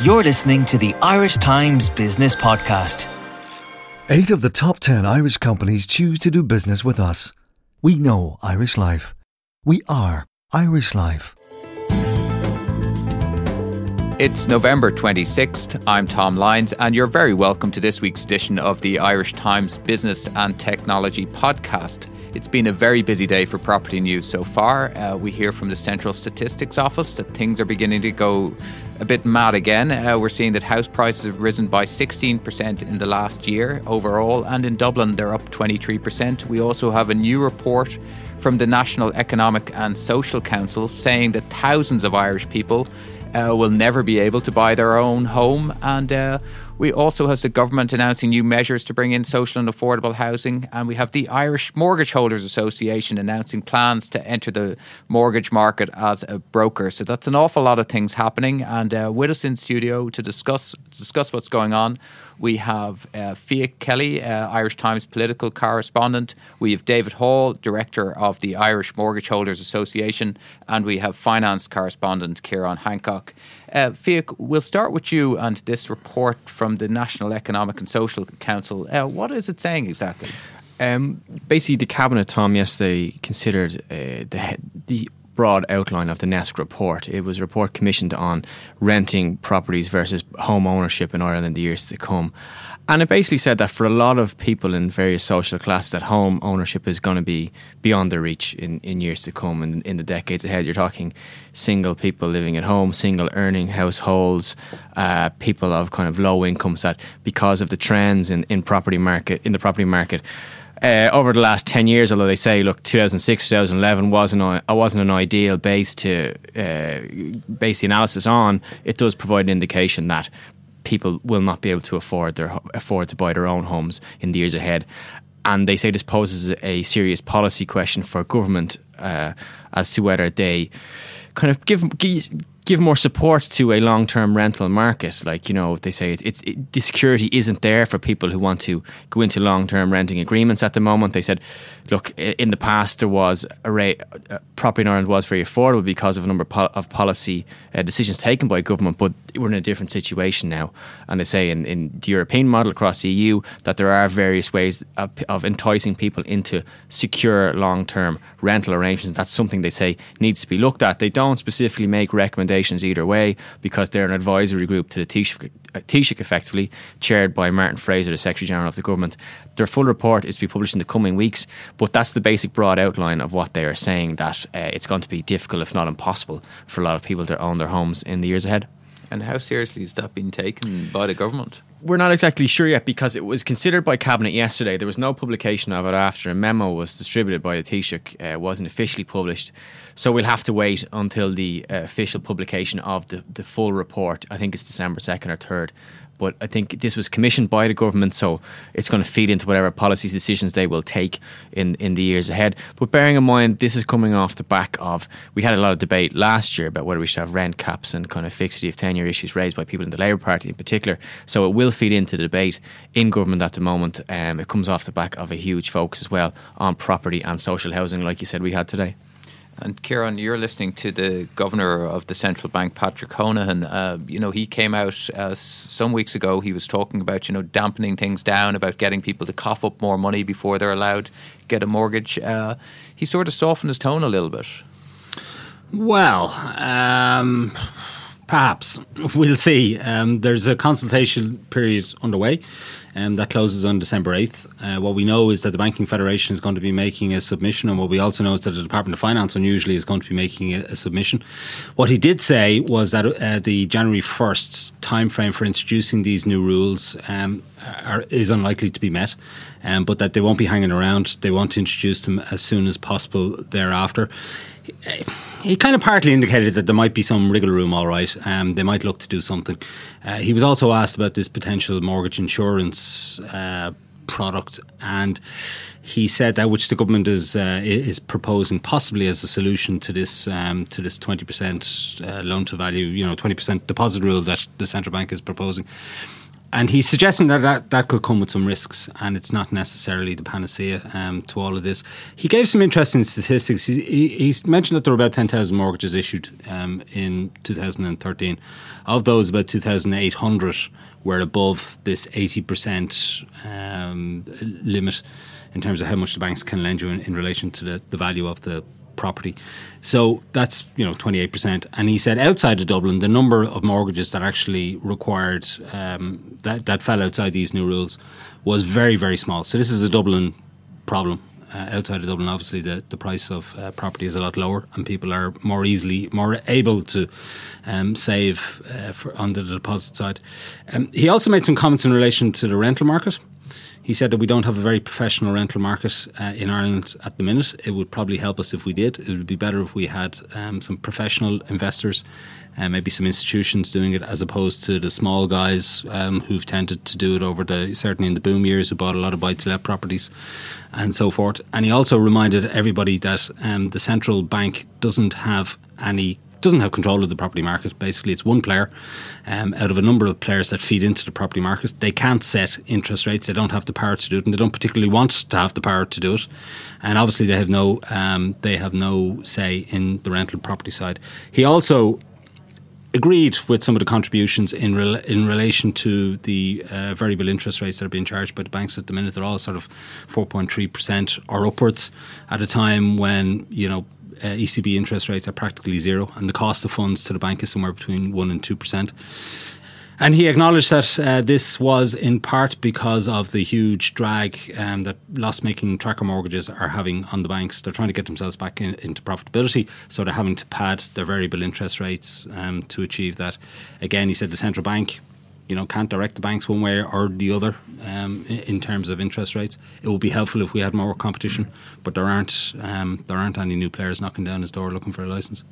You're listening to the Irish Times Business Podcast. Eight of the top 10 Irish companies choose to do business with us. We know Irish Life. We are Irish Life. It's November 26th. I'm Tom Lyons, and you're very welcome to this week's edition of the Irish Times Business and Technology Podcast. It's been a very busy day for property news so far. Uh, we hear from the Central Statistics Office that things are beginning to go a bit mad again. Uh, we're seeing that house prices have risen by 16% in the last year overall, and in Dublin they're up 23%. We also have a new report from the National Economic and Social Council saying that thousands of Irish people uh, will never be able to buy their own home, and uh, we also have the government announcing new measures to bring in social and affordable housing, and we have the Irish Mortgage Holders Association announcing plans to enter the mortgage market as a broker. So that's an awful lot of things happening. And uh, with us in studio to discuss discuss what's going on, we have uh, Fiach Kelly, uh, Irish Times political correspondent. We have David Hall, director of the Irish Mortgage Holders Association, and we have finance correspondent Kieran Hancock. Uh, Fiach, we'll start with you and this report from the National Economic and Social Council. Uh, what is it saying exactly? Um, basically, the cabinet, Tom, yesterday considered uh, the the broad outline of the NESC report. It was a report commissioned on renting properties versus home ownership in Ireland in the years to come. And it basically said that for a lot of people in various social classes, at home ownership is going to be beyond their reach in, in years to come and in the decades ahead. You're talking single people living at home, single earning households, uh, people of kind of low incomes that because of the trends in, in property market in the property market uh, over the last 10 years, although they say, look, 2006, 2011 wasn't, a, wasn't an ideal base to uh, base the analysis on, it does provide an indication that people will not be able to afford their afford to buy their own homes in the years ahead. And they say this poses a serious policy question for government uh, as to whether they kind of give, give give more support to a long term rental market. Like, you know, they say it, it, it, the security isn't there for people who want to go into long term renting agreements at the moment. They said, look, in the past, there was a rate, uh, property in Ireland was very affordable because of a number of policy uh, decisions taken by government, but we're in a different situation now. And they say in, in the European model across the EU that there are various ways of, of enticing people into secure long term rental arrangements. That's something they say needs to be looked at. They don't specifically make recommendations either way because they're an advisory group to the Taoiseach, uh, Taoiseach effectively, chaired by Martin Fraser, the Secretary General of the government. Their full report is to be published in the coming weeks, but that's the basic broad outline of what they are saying that uh, it's going to be difficult, if not impossible, for a lot of people to own their homes in the years ahead. And how seriously is that being taken by the government? We're not exactly sure yet because it was considered by cabinet yesterday. There was no publication of it after a memo was distributed by the Taoiseach. Uh, wasn't officially published, so we'll have to wait until the uh, official publication of the the full report. I think it's December second or third but I think this was commissioned by the government, so it's going to feed into whatever policies decisions they will take in, in the years ahead. But bearing in mind, this is coming off the back of we had a lot of debate last year about whether we should have rent caps and kind of fixity of tenure issues raised by people in the Labour Party in particular. So it will feed into the debate in government at the moment. Um, it comes off the back of a huge focus as well on property and social housing, like you said we had today. And Kieran, you're listening to the governor of the central bank, Patrick Honohan. Uh, you know, he came out uh, some weeks ago. He was talking about you know dampening things down, about getting people to cough up more money before they're allowed get a mortgage. Uh, he sort of softened his tone a little bit. Well, um, perhaps we'll see. Um, there's a consultation period underway um, that closes on December 8th. Uh, what we know is that the Banking Federation is going to be making a submission, and what we also know is that the Department of Finance unusually is going to be making a, a submission. What he did say was that uh, the January 1st timeframe for introducing these new rules um, are, is unlikely to be met, um, but that they won't be hanging around. They want to introduce them as soon as possible thereafter he kind of partly indicated that there might be some wriggle room, all right. Um, they might look to do something. Uh, he was also asked about this potential mortgage insurance uh, product, and he said that which the government is uh, is proposing possibly as a solution to this um, to this twenty percent uh, loan to value, you know, twenty percent deposit rule that the central bank is proposing and he's suggesting that, that that could come with some risks, and it's not necessarily the panacea um, to all of this. He gave some interesting statistics. He, he, he's mentioned that there were about 10,000 mortgages issued um, in 2013. Of those, about 2,800 were above this 80% um, limit in terms of how much the banks can lend you in, in relation to the, the value of the property. So that's you know 28%. And he said outside of Dublin, the number of mortgages that actually required um, that that fell outside these new rules was very very small. So this is a Dublin problem. Uh, outside of Dublin, obviously the, the price of uh, property is a lot lower, and people are more easily more able to um, save uh, for, on the deposit side. Um, he also made some comments in relation to the rental market. He said that we don't have a very professional rental market uh, in Ireland at the minute. It would probably help us if we did. It would be better if we had um, some professional investors, uh, maybe some institutions doing it, as opposed to the small guys um, who've tended to do it over the certainly in the boom years, who bought a lot of buy-to-let properties and so forth. And he also reminded everybody that um, the central bank doesn't have any doesn't have control of the property market. Basically, it's one player um, out of a number of players that feed into the property market. They can't set interest rates. They don't have the power to do it, and they don't particularly want to have the power to do it. And obviously, they have no um, they have no say in the rental property side. He also agreed with some of the contributions in in relation to the uh, variable interest rates that are being charged by the banks at the minute. They're all sort of 4.3 percent or upwards at a time when you know uh, ECB interest rates are practically zero, and the cost of funds to the bank is somewhere between one and two percent. And he acknowledged that uh, this was in part because of the huge drag um, that loss making tracker mortgages are having on the banks. They're trying to get themselves back in, into profitability, so they're having to pad their variable interest rates um, to achieve that. Again, he said the central bank you know can't direct the banks one way or the other um, in terms of interest rates. It would be helpful if we had more competition, but there aren't um, there aren't any new players knocking down his door looking for a license.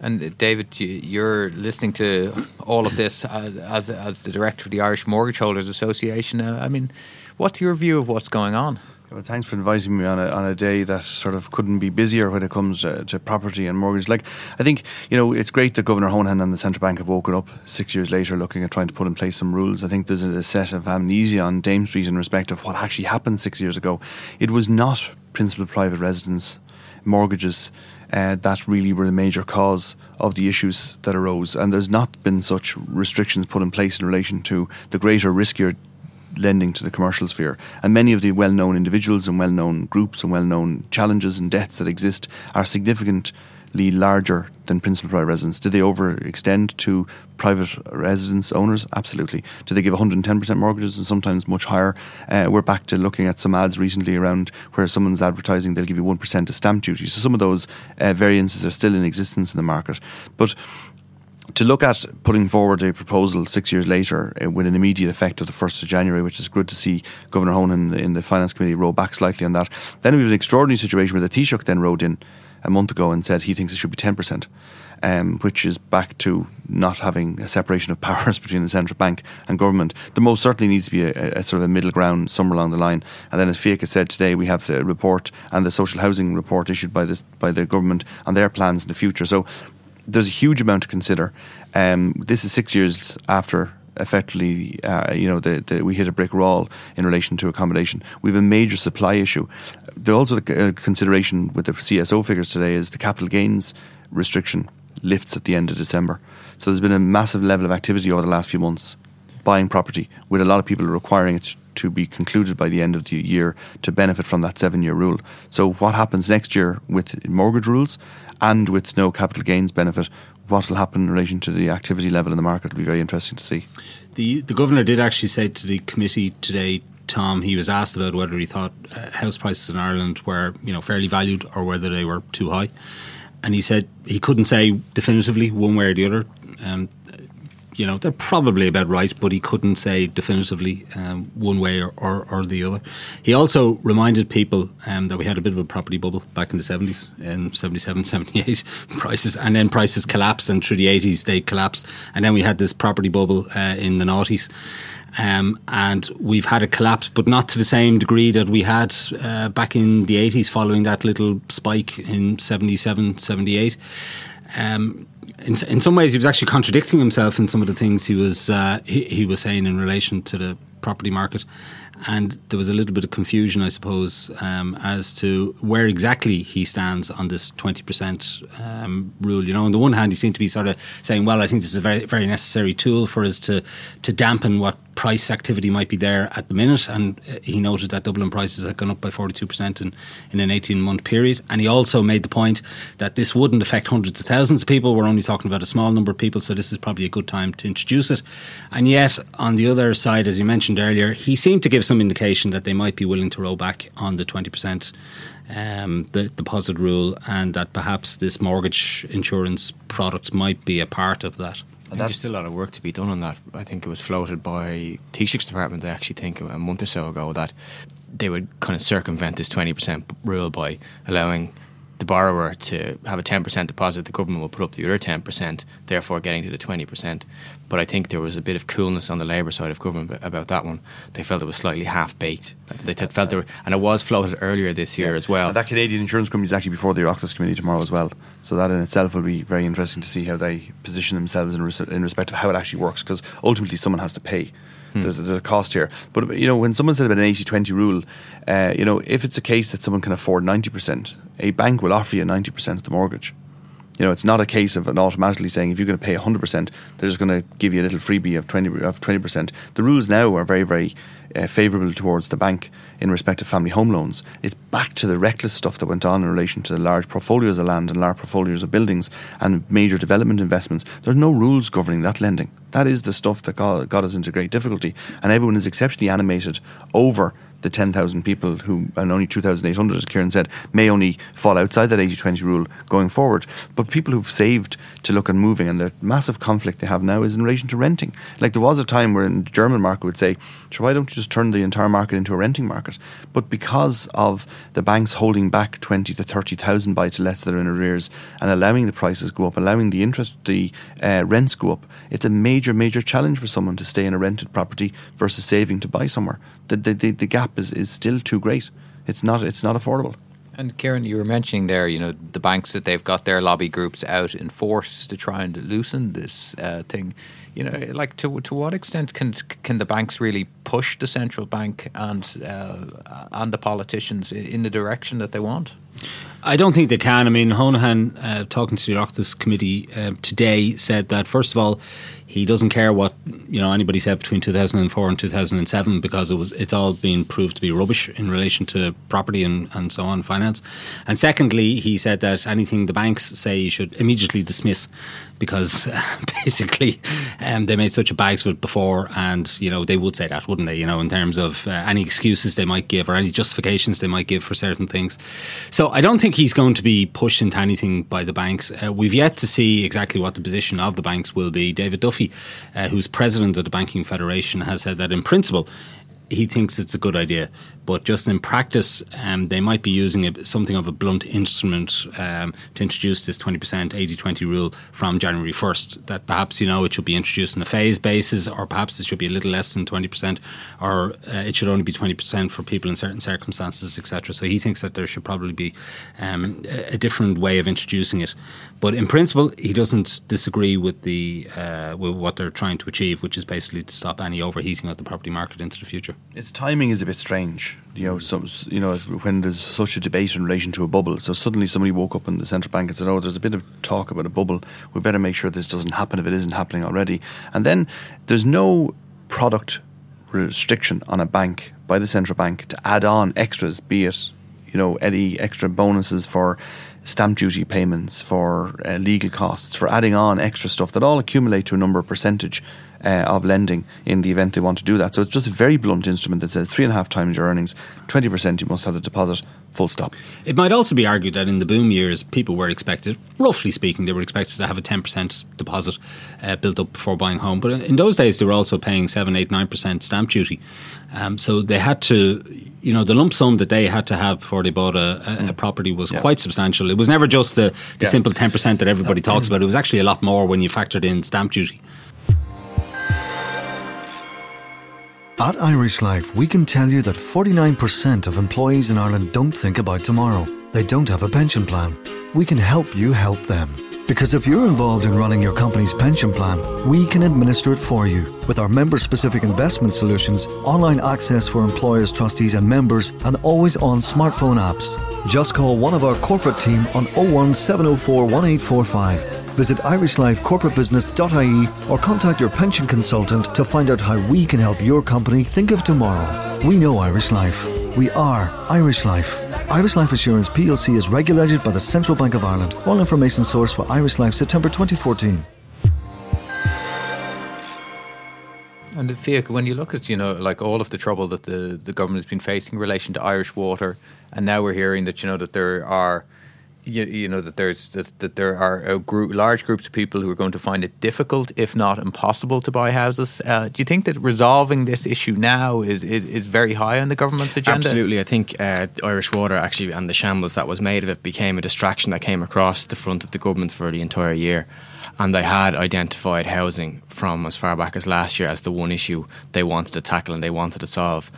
And uh, David, you're listening to all of this as as the director of the Irish Mortgage Holders Association. Uh, I mean, what's your view of what's going on? Well, thanks for inviting me on a, on a day that sort of couldn't be busier when it comes uh, to property and mortgage. Like, I think, you know, it's great that Governor Honohan and the Central Bank have woken up six years later looking at trying to put in place some rules. I think there's a set of amnesia on Dame Street in respect of what actually happened six years ago. It was not principal private residence mortgages uh, that really were the major cause of the issues that arose. And there's not been such restrictions put in place in relation to the greater, riskier lending to the commercial sphere. And many of the well known individuals and well known groups and well known challenges and debts that exist are significantly larger than principal private residence. Do they overextend to private residence owners? Absolutely. Do they give 110% mortgages and sometimes much higher? Uh, we're back to looking at some ads recently around where someone's advertising they'll give you 1% of stamp duty. So some of those uh, variances are still in existence in the market. But to look at putting forward a proposal six years later uh, with an immediate effect of the 1st of January, which is good to see Governor Honohan in the Finance Committee roll back slightly on that. Then we have an extraordinary situation where the Taoiseach then rode in a month ago and said he thinks it should be 10%, um, which is back to not having a separation of powers between the central bank and government. The most certainly needs to be a, a sort of a middle ground somewhere along the line. And then, as Fiach said today, we have the report and the social housing report issued by the, by the government on their plans in the future. So there's a huge amount to consider. Um, this is six years after effectively, uh, you know, the, the, we hit a brick wall in relation to accommodation. We have a major supply issue. There also the uh, consideration with the CSO figures today is the capital gains restriction lifts at the end of December. So there's been a massive level of activity over the last few months buying property, with a lot of people requiring it to be concluded by the end of the year to benefit from that seven year rule. So, what happens next year with mortgage rules and with no capital gains benefit? What will happen in relation to the activity level in the market will be very interesting to see. The, the governor did actually say to the committee today Tom, he was asked about whether he thought uh, house prices in Ireland were, you know, fairly valued or whether they were too high, and he said he couldn't say definitively one way or the other. Um, you know, they're probably about right, but he couldn't say definitively um, one way or, or, or, the other. He also reminded people um, that we had a bit of a property bubble back in the 70s, in 77, 78 prices, and then prices collapsed, and through the 80s they collapsed, and then we had this property bubble uh, in the noughties. Um, and we've had a collapse, but not to the same degree that we had uh, back in the 80s following that little spike in 77, 78. Um, in, in some ways, he was actually contradicting himself in some of the things he was uh, he, he was saying in relation to the property market and there was a little bit of confusion, I suppose, um, as to where exactly he stands on this 20% um, rule. You know, on the one hand, he seemed to be sort of saying, well, I think this is a very, very necessary tool for us to, to dampen what price activity might be there at the minute. And uh, he noted that Dublin prices had gone up by 42% in, in an 18 month period. And he also made the point that this wouldn't affect hundreds of thousands of people. We're only talking about a small number of people. So this is probably a good time to introduce it. And yet, on the other side, as you mentioned earlier, he seemed to give some indication that they might be willing to roll back on the 20%. Um, the deposit rule, and that perhaps this mortgage insurance product might be a part of that. There's still a lot of work to be done on that. I think it was floated by Taoiseach's department, I actually think, a month or so ago, that they would kind of circumvent this 20% rule by allowing the borrower to have a 10% deposit, the government will put up the other 10%, therefore getting to the 20%. But I think there was a bit of coolness on the Labour side of government about that one. They felt it was slightly half baked. They felt there, were, and it was floated earlier this year yeah. as well. And that Canadian insurance company is actually before the Oireachtas committee tomorrow as well. So that in itself will be very interesting to see how they position themselves in, res- in respect of how it actually works, because ultimately someone has to pay. Hmm. There's, there's, a cost here. But, you know, when someone said about an 80 20 rule, uh, you know, if it's a case that someone can afford 90%, a bank will offer you 90% of the mortgage. You know, it's not a case of an automatically saying if you're going to pay 100%, they're just going to give you a little freebie of 20 of 20%. The rules now are very very uh, favourable towards the bank in respect of family home loans. It's back to the reckless stuff that went on in relation to the large portfolios of land and large portfolios of buildings and major development investments. There's no rules governing that lending. That is the stuff that got, got us into great difficulty, and everyone is exceptionally animated over the 10,000 people who, and only 2,800, as Kieran said, may only fall outside that 80 20 rule going forward. But people who've saved to look at moving, and the massive conflict they have now is in relation to renting. Like there was a time where in the German market would say, sure, why don't you just turn the entire market into a renting market? But because of the banks holding back 20 to 30,000 buy to lets that are in arrears and allowing the prices go up, allowing the interest, the uh, rents go up, it's a major, major challenge for someone to stay in a rented property versus saving to buy somewhere. The, the, the, the gap is, is still too great. It's not it's not affordable. And Kieran, you were mentioning there, you know, the banks that they've got their lobby groups out in force to try and loosen this uh, thing. You know, like to to what extent can can the banks really push the central bank and uh, and the politicians in the direction that they want? I don't think they can. I mean, Honohan, uh, talking to the Oireachtas committee uh, today, said that first of all, he doesn't care what you know anybody said between 2004 and 2007 because it was it's all been proved to be rubbish in relation to property and, and so on finance. And secondly, he said that anything the banks say you should immediately dismiss because uh, basically um, they made such a bags of it before, and you know they would say that, wouldn't they? You know, in terms of uh, any excuses they might give or any justifications they might give for certain things. So I don't think he's going to be pushed into anything by the banks. Uh, we've yet to see exactly what the position of the banks will be. David Duffy uh, who's president of the Banking Federation, has said that in principle he thinks it's a good idea but just in practice, um, they might be using a, something of a blunt instrument um, to introduce this 20% 80 20 rule from January 1st. That perhaps, you know, it should be introduced on a phase basis, or perhaps it should be a little less than 20%, or uh, it should only be 20% for people in certain circumstances, etc. So he thinks that there should probably be um, a, different way of introducing it. But in principle, he doesn't disagree with the uh, with what they're trying to achieve, which is basically to stop any overheating of the property market into the future. Its timing is a bit strange you know, some, you know, when there's such a debate in relation to a bubble. So suddenly somebody woke up in the central bank and said, "Oh, there's a bit of talk about a bubble. We better make sure this doesn't happen if it isn't happening already." And then there's no product restriction on a bank by the central bank to add on extras, be it you know any extra bonuses for stamp duty payments, for uh, legal costs, for adding on extra stuff that all accumulate to a number of percentage uh, of lending in the event they want to do that. So it's just a very blunt instrument that says three and a half times your earnings, 20% you must have the deposit, full stop. It might also be argued that in the boom years, people were expected, roughly speaking, they were expected to have a 10% deposit uh, built up before buying home. But in those days, they were also paying 7, 8, 9% stamp duty. Um, so they had to, you know, the lump sum that they had to have before they bought a, a, a mm. property was yeah. quite substantial. It was never just the, the yeah. simple 10% that everybody talks about. It was actually a lot more when you factored in stamp duty. At Irish Life, we can tell you that 49% of employees in Ireland don't think about tomorrow. They don't have a pension plan. We can help you help them. Because if you're involved in running your company's pension plan, we can administer it for you with our member specific investment solutions, online access for employers, trustees, and members, and always on smartphone apps. Just call one of our corporate team on 01704 1845 Visit irishlifecorporatebusiness.ie or contact your pension consultant to find out how we can help your company think of tomorrow. We know Irish Life. We are Irish Life. Irish Life Assurance plc is regulated by the Central Bank of Ireland. All information source for Irish Life September 2014. And Fiach, when you look at you know like all of the trouble that the the government has been facing in relation to Irish water, and now we're hearing that you know that there are you, you know that there's that, that there are a group, large groups of people who are going to find it difficult, if not impossible, to buy houses. Uh, do you think that resolving this issue now is, is, is very high on the government's agenda? Absolutely. I think uh, Irish Water actually and the shambles that was made of it became a distraction that came across the front of the government for the entire year. And they had identified housing from as far back as last year as the one issue they wanted to tackle and they wanted to solve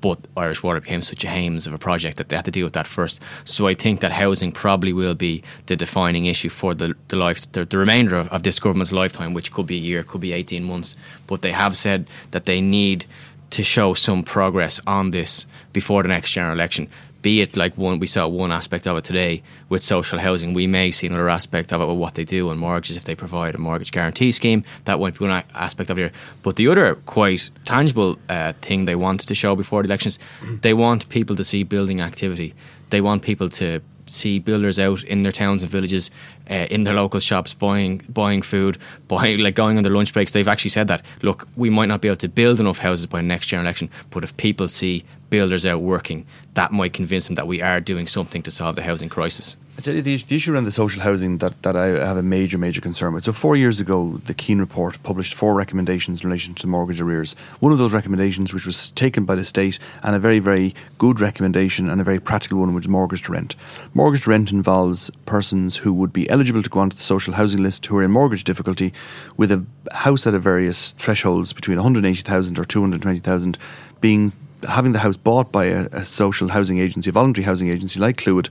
but Irish Water became such a hames of a project that they had to deal with that first. So I think that housing probably will be the defining issue for the, the life the, the remainder of, of this government's lifetime, which could be a year, could be eighteen months. But they have said that they need to show some progress on this before the next general election be it like one we saw one aspect of it today with social housing we may see another aspect of it with what they do on mortgages if they provide a mortgage guarantee scheme that won't be one aspect of it but the other quite tangible uh, thing they want to show before the elections they want people to see building activity they want people to see builders out in their towns and villages, uh, in their local shops, buying buying food, buying like going on their lunch breaks. They've actually said that. Look, we might not be able to build enough houses by the next general election, but if people see builders out working, that might convince them that we are doing something to solve the housing crisis. I tell you, the, the, issue around the social housing that, that I have a major, major concern with. So, four years ago, the Keane report published four recommendations in relation to mortgage arrears. One of those recommendations, which was taken by the state, and a very, very good recommendation and a very practical one, was mortgage to rent. Mortgage to rent involves persons who would be eligible to go onto the social housing list who are in mortgage difficulty with a house at a various thresholds between 180,000 or 220,000 being having the house bought by a, a, social housing agency, a voluntary housing agency like Clúid,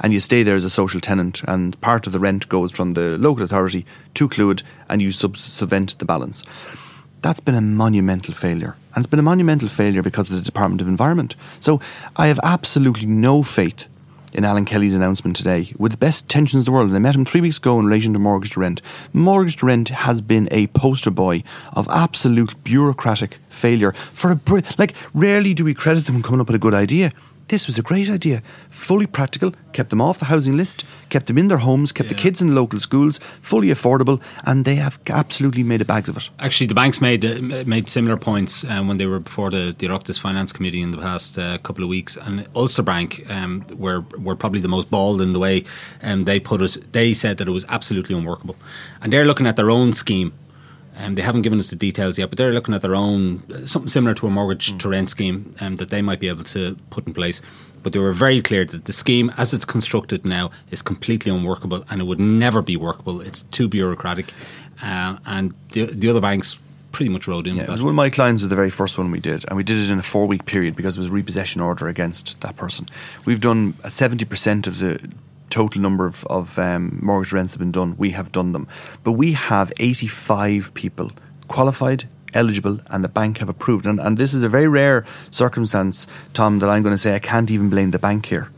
and you stay there as a social tenant, and part of the rent goes from the local authority to Clúid, and you sub- subvent the balance. That's been a monumental failure. And it's been a monumental failure because of the Department of Environment. So I have absolutely no faith in Alan Kelly's announcement today with the best intentions in the world. And I met him three weeks ago in relation to mortgage to rent. Mortgage to rent has been a poster boy of absolute bureaucratic failure for a br- like rarely do we credit them coming up with a good idea. This was a great idea. Fully practical, kept them off the housing list, kept them in their homes, kept yeah. the kids in local schools, fully affordable, and they have absolutely made a bags of it. Actually, the banks made uh, made similar points um, when they were before the, the Oireachtas Finance Committee in the past uh, couple of weeks. And Ulster Bank um, were, were probably the most bold in the way um, they put it. They said that it was absolutely unworkable. And they're looking at their own scheme um, they haven't given us the details yet, but they're looking at their own something similar to a mortgage mm. to rent scheme um, that they might be able to put in place. But they were very clear that the scheme, as it's constructed now, is completely unworkable and it would never be workable. It's too bureaucratic, uh, and the, the other banks pretty much rode in. Yeah, one of my clients was the very first one we did, and we did it in a four week period because it was a repossession order against that person. We've done seventy percent of the total number of, of um, mortgage rents have been done, we have done them. But we have 85 people qualified, eligible, and the bank have approved. And, and this is a very rare circumstance, Tom, that I'm going to say I can't even blame the bank here.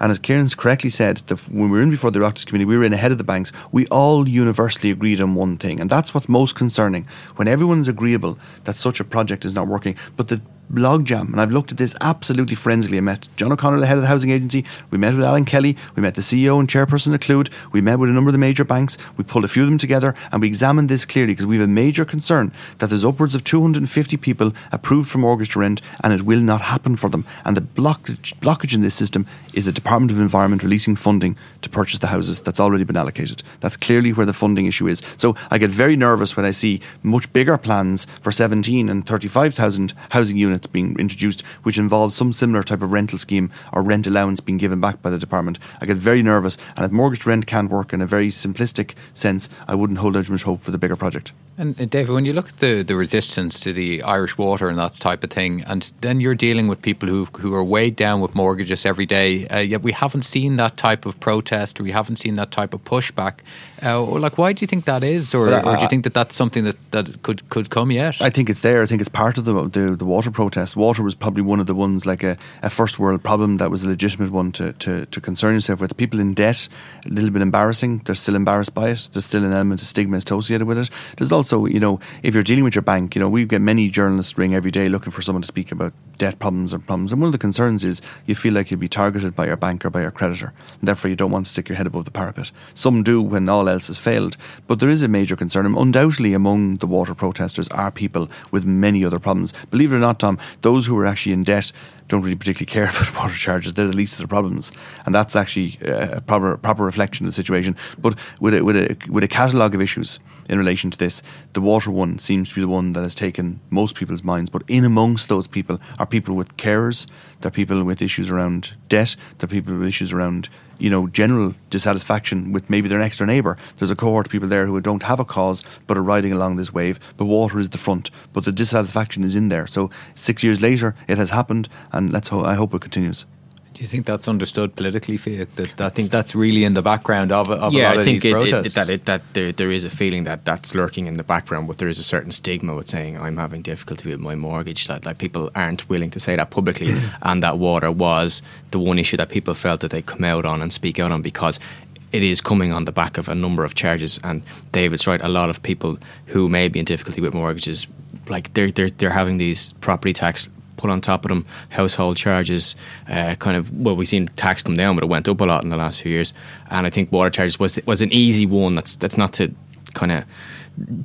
And as Kieran's correctly said, the, when we were in before the Oireachtas Committee, we were in ahead of the banks. We all universally agreed on one thing, and that's what's most concerning. When everyone's agreeable that such a project is not working, but the logjam. And I've looked at this absolutely forensically. I met John O'Connor, the head of the housing agency. We met with Alan Kelly. We met the CEO and chairperson of Clúid. We met with a number of the major banks. We pulled a few of them together and we examined this clearly because we have a major concern that there's upwards of 250 people approved for mortgage to rent and it will not happen for them. And the blockage, blockage in this system is the Department of Environment releasing funding to purchase the houses that's already been allocated. That's clearly where the funding issue is. So I get very nervous when I see much bigger plans for 17 and 35,000 housing units that's being introduced, which involves some similar type of rental scheme or rent allowance being given back by the department, I get very nervous. And if mortgage rent can't work in a very simplistic sense, I wouldn't hold out much hope for the bigger project. And uh, David, when you look at the, the resistance to the Irish water and that type of thing, and then you're dealing with people who who are weighed down with mortgages every day, uh, yet we haven't seen that type of protest or we haven't seen that type of pushback. Uh, like, why do you think that is, or, or, do you think that that's something that, that could could come yet? I think it's there. I think it's part of the the, the water protest. Water was probably one of the ones like a, a first world problem that was a legitimate one to, to, to concern yourself with. People in debt, a little bit embarrassing. They're still embarrassed by it. There's still an element of stigma associated with it. There's also, you know, if you're dealing with your bank, you know, we get many journalists ring every day looking for someone to speak about debt problems or problems. And one of the concerns is you feel like you'll be targeted by your bank or by your creditor. And therefore, you don't want to stick your head above the parapet. Some do when all else has failed. But there is a major concern. And undoubtedly, among the water protesters are people with many other problems. Believe it or not, Tom, those who are actually in debt don't really particularly care about water charges. They're the least of the problems, and that's actually uh, a proper proper reflection of the situation. But with a, with a with a catalogue of issues in relation to this, the water one seems to be the one that has taken most people's minds. But in amongst those people are people with carers, there are people with issues around debt, there are people with issues around you know, general dissatisfaction with maybe their next door neighbour. There's a cohort of people there who don't have a cause but are riding along this wave. The water is the front, but the dissatisfaction is in there. So six years later, it has happened, and let's ho- I hope it continues. Do you think that's understood politically, Fiach? That that's, think that's really in the background of, of yeah, a lot I of think these it, protests? It, that, it, that there, there is a feeling that that's lurking in the background, but there is a certain stigma with saying I'm having difficulty with my mortgage. That like people aren't willing to say that publicly, and that water was the one issue that people felt that they come out on and speak out on because it is coming on the back of a number of charges. And David's right. A lot of people who may be in difficulty with mortgages, like they're they're, they're having these property tax put on top of them, household charges, uh, kind of. Well, we've seen tax come down, but it went up a lot in the last few years. And I think water charges was was an easy one. That's that's not to kind of.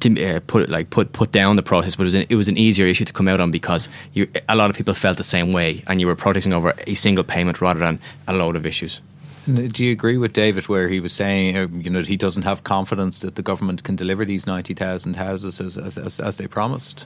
To uh, put it like put put down the process, but it was an, it was an easier issue to come out on because you, a lot of people felt the same way, and you were protesting over a single payment rather than a load of issues. Do you agree with David where he was saying, uh, you know, he doesn't have confidence that the government can deliver these ninety thousand houses as, as, as they promised?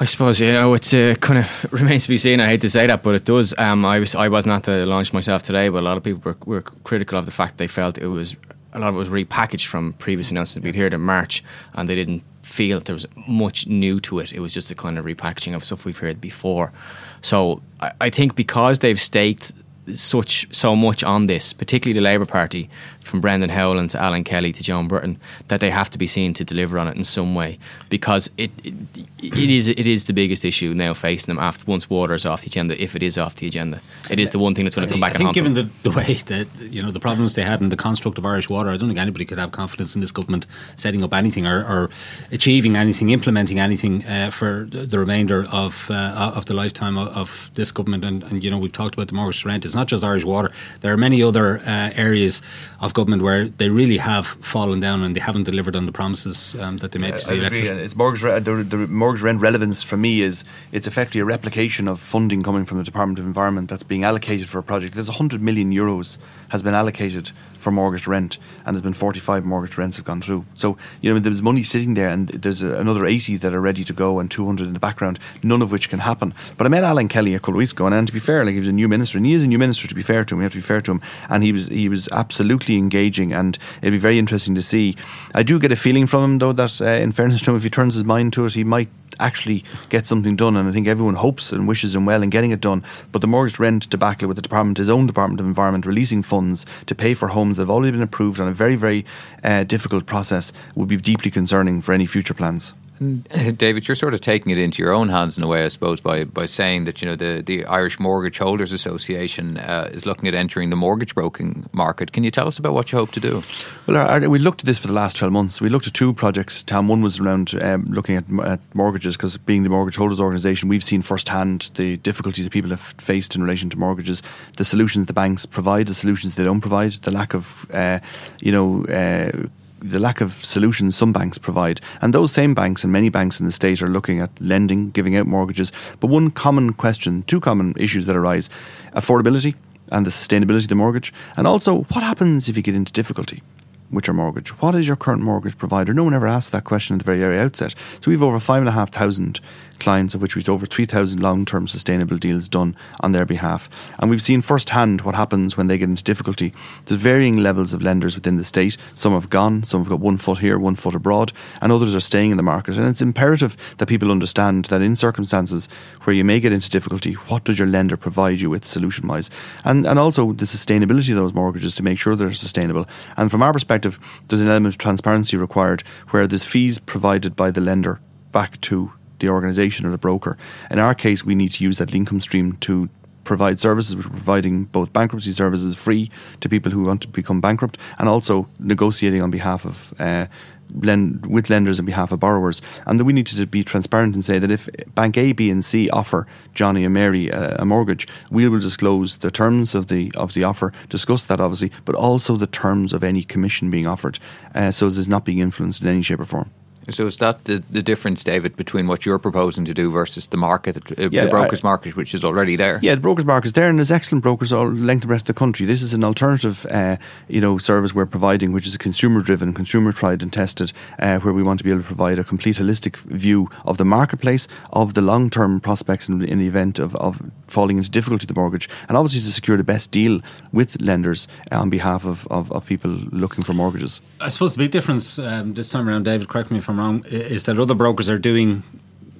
I suppose you know it's uh, kind of remains to be seen. I hate to say that, but it does. Um, I was I was not to launch myself today, but a lot of people were, were critical of the fact they felt it was a lot of it was repackaged from previous announcements we'd heard in March, and they didn't feel that there was much new to it. It was just a kind of repackaging of stuff we've heard before. So I, I think because they've staked such so much on this, particularly the Labour Party, from Brendan Howlin to Alan Kelly to Joan Burton, that they have to be seen to deliver on it in some way because it it, it is it is the biggest issue now facing them after once water is off the agenda. If it is off the agenda, it is the one thing that's going to come back. I think, given the, the, the way that you know the problems they had in the construct of Irish water, I don't think anybody could have confidence in this government setting up anything or, or achieving anything, implementing anything uh, for the remainder of uh, of the lifetime of, of this government. And, and, you know we've talked about the mortgage rent. It's not just Irish water. There are many other uh, areas of government where they really have fallen down and they haven't delivered on the promises um, that they made to the electorate. It's mortgage, the, the mortgage rent relevance for me is it's effectively a replication of funding coming from the Department of Environment that's being allocated for a project. There's 100 million euros has been allocated for mortgage rent, and there's been 45 mortgage rents have gone through. So you know there's money sitting there, and there's another 80 that are ready to go, and 200 in the background, none of which can happen. But I met Alan Kelly a couple of weeks ago, and, to be fair, like he was a new minister, and he is a new minister. To be fair to him, we have to be fair to him, and he was he was absolutely engaging, and it'd be very interesting to see. I do get a feeling from him though that, uh, in fairness to him, if he turns his mind to it, he might actually get something done. And I think everyone hopes and wishes him well in getting it done. But the mortgage rent debacle with the department, his own Department of Environment, releasing funds to pay for homes that have already been approved on a very, very uh, difficult process would be deeply concerning for any future plans. David, you're sort of taking it into your own hands in a way, I suppose, by, by saying that you know the, the Irish Mortgage Holders Association uh, is looking at entering the mortgage broking market. Can you tell us about what you hope to do? Well, our, our, we looked at this for the last twelve months. We looked at two projects. Tom, one was around um, looking at, at mortgages because being the mortgage holders organisation, we've seen firsthand the difficulties that people have faced in relation to mortgages, the solutions the banks provide, the solutions they don't provide, the lack of uh, you know. Uh, the lack of solutions some banks provide. And those same banks and many banks in the state are looking at lending, giving out mortgages. But one common question, two common issues that arise affordability and the sustainability of the mortgage, and also what happens if you get into difficulty? with your mortgage? What is your current mortgage provider? No one ever asked that question at the very, very outset. So we've over five and a half thousand clients, of which we've over 3,000 long term sustainable deals done on their behalf. And we've seen firsthand what happens when they get into difficulty. There's varying levels of lenders within the state. Some have gone, some have got one foot here, one foot abroad, and others are staying in the market. And it's imperative that people understand that in circumstances where you may get into difficulty, what does your lender provide you with solution wise? And, and also the sustainability of those mortgages to make sure they're sustainable. And from our perspective, there's an element of transparency required where there's fees provided by the lender back to the organisation or the broker. In our case, we need to use that income stream to provide services. We're providing both bankruptcy services free to people who want to become bankrupt, and also negotiating on behalf of. Uh, lend with lenders on behalf of borrowers, and that we need to be transparent and say that if Bank A, B, and C offer Johnny and Mary a, a, mortgage, we will disclose the terms of the of the offer, discuss that obviously, but also the terms of any commission being offered, uh, so as it's not being influenced in any shape or form. So is that the, the difference, David, between what you're proposing to do versus the market, uh, yeah, the brokers' I, market, which is already there? Yeah, the brokers' market is there, and there's excellent brokers all length and breadth of the country. This is an alternative, uh, you know, service we're providing, which is a consumer-driven, consumer-tried and tested, uh, where we want to be able to provide a complete holistic view of the marketplace, of the long-term prospects in, in the event of, of falling into difficulty the mortgage, and obviously to secure the best deal with lenders on behalf of, of, of people looking for mortgages. I suppose the big difference um, this time around, David, correct me if I'm wrong, is that other brokers are doing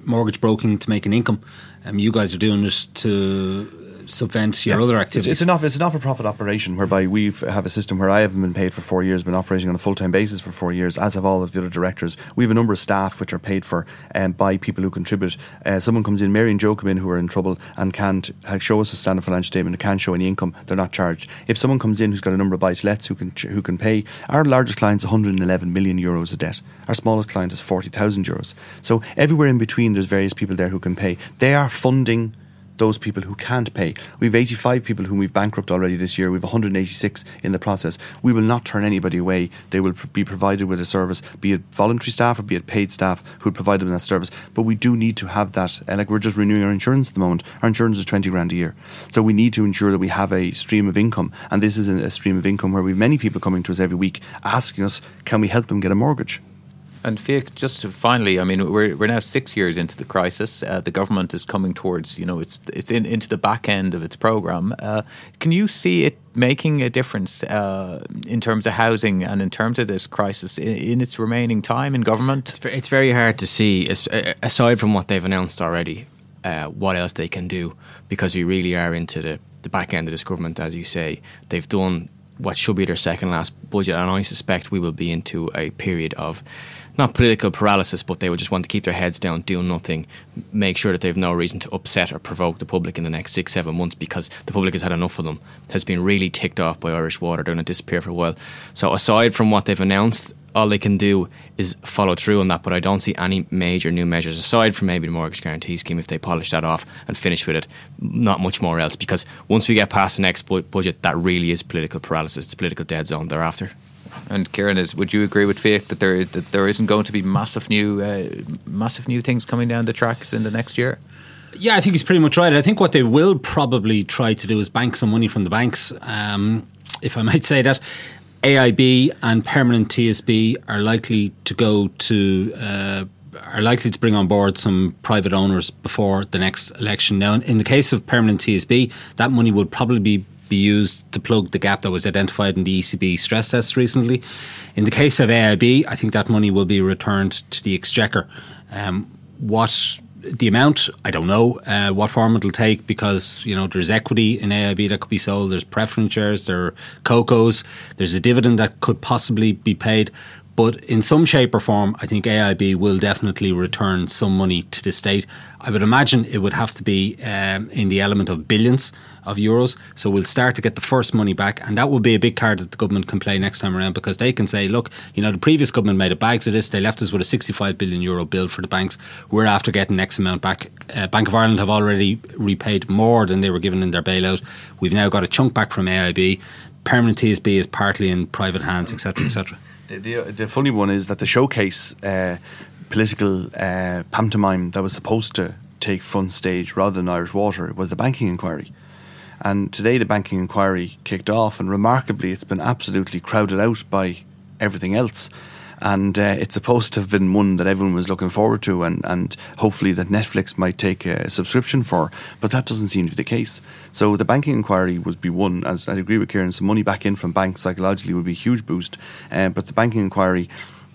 mortgage broking to make an income. Um, you guys are doing this to subvent your yeah. other activities. It's, it's, an off, it's an not for profit operation whereby we have a system where I haven't been paid for four years, been operating on a full time basis for four years, as have all of the other directors. We have a number of staff which are paid for um, by people who contribute. Uh, someone comes in, Mary and Joe come in who are in trouble and can't uh, show us a standard financial statement, and can't show any income, they're not charged. If someone comes in who's got a number of buy lets who can who can pay, our largest client is 111 million euros of debt. Our smallest client is 40,000 euros. So everywhere in between, there's various people there who can pay. They are funding those people who can't pay. We have 85 people whom we've bankrupt already this year. We have 186 in the process. We will not turn anybody away. They will be provided with a service, be it voluntary staff or be it paid staff who provide them that service. But we do need to have that. Uh, like we're just renewing our insurance at the moment. Our insurance is 20 grand a year. So we need to ensure that we have a stream of income. And this is a stream of income where we have many people coming to us every week asking us, can we help them get a mortgage? And Fiach, just to finally, I mean, we're we're now six years into the crisis. Uh, the government is coming towards, you know, it's it's in, into the back end of its program. Uh, can you see it making a difference uh, in terms of housing and in terms of this crisis in, in its remaining time in government? It's, it's very hard to see, aside from what they've announced already, uh, what else they can do because we really are into the the back end of this government, as you say. They've done what should be their second last budget, and I suspect we will be into a period of not political paralysis, but they would just want to keep their heads down, do nothing, make sure that they have no reason to upset or provoke the public in the next six, seven months because the public has had enough of them, has been really ticked off by Irish Water. They're going to disappear for a while. So, aside from what they've announced, all they can do is follow through on that. But I don't see any major new measures aside from maybe the mortgage guarantee scheme if they polish that off and finish with it. Not much more else because once we get past the next bu- budget, that really is political paralysis. It's political dead zone thereafter. And Kieran, is would you agree with Fiach that there that there isn't going to be massive new uh, massive new things coming down the tracks in the next year? Yeah, I think he's pretty much right. I think what they will probably try to do is bank some money from the banks, um, if I might say that. AIB and Permanent TSB are likely to go to. Uh, are likely to bring on board some private owners before the next election. Now, in the case of Permanent TSB, that money will probably be be used to plug the gap that was identified in the ECB stress test recently. In the case of AIB, I think that money will be returned to the exchequer. Um, what the amount, I don't know uh, what form it'll take because you know there's equity in AIB that could be sold. There's preference shares, there are COCOs, there's a dividend that could possibly be paid. But in some shape or form, I think AIB will definitely return some money to the state. I would imagine it would have to be um, in the element of billions of euros. So we'll start to get the first money back, and that will be a big card that the government can play next time around because they can say, look, you know, the previous government made a bags of this. They left us with a 65 billion euro bill for the banks. We're after getting X amount back. Uh, Bank of Ireland have already repaid more than they were given in their bailout. We've now got a chunk back from AIB. Permanent TSB is partly in private hands, etc., etc. The, the, the, funny one is that the showcase uh, political uh, pantomime that was supposed to take front stage rather than Irish Water was the banking inquiry. And today the banking inquiry kicked off, and remarkably, it's been absolutely crowded out by everything else and uh, it's supposed to have been one that everyone was looking forward to, and, and hopefully that Netflix might take a subscription for. But that doesn't seem to be the case. So the banking inquiry would be one, as I agree with Kieran, some money back in from banks psychologically would be a huge boost. Uh, but the banking inquiry.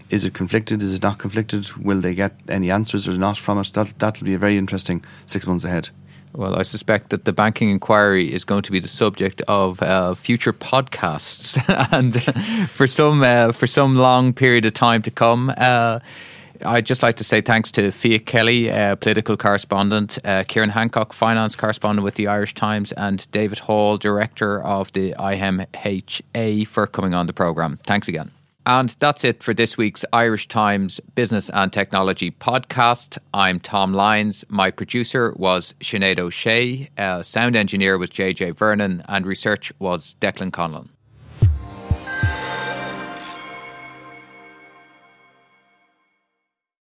Is it conflicted? Is it not conflicted? Will they get any answers or not from it? That that'll be a very interesting six months ahead. Well, I suspect that the banking inquiry is going to be the subject of uh, future podcasts, and for some uh, for some long period of time to come. Uh, I'd just like to say thanks to Fiach Kelly, uh, political correspondent, uh, Kieran Hancock, finance correspondent with the Irish Times, and David Hall, director of the IMHA, for coming on the programme. Thanks again. And that's it for this week's Irish Times Business and Technology podcast. I'm Tom Lyons. My producer was Sinead O'Shea. Uh, sound engineer was JJ Vernon. And research was Declan Conlon.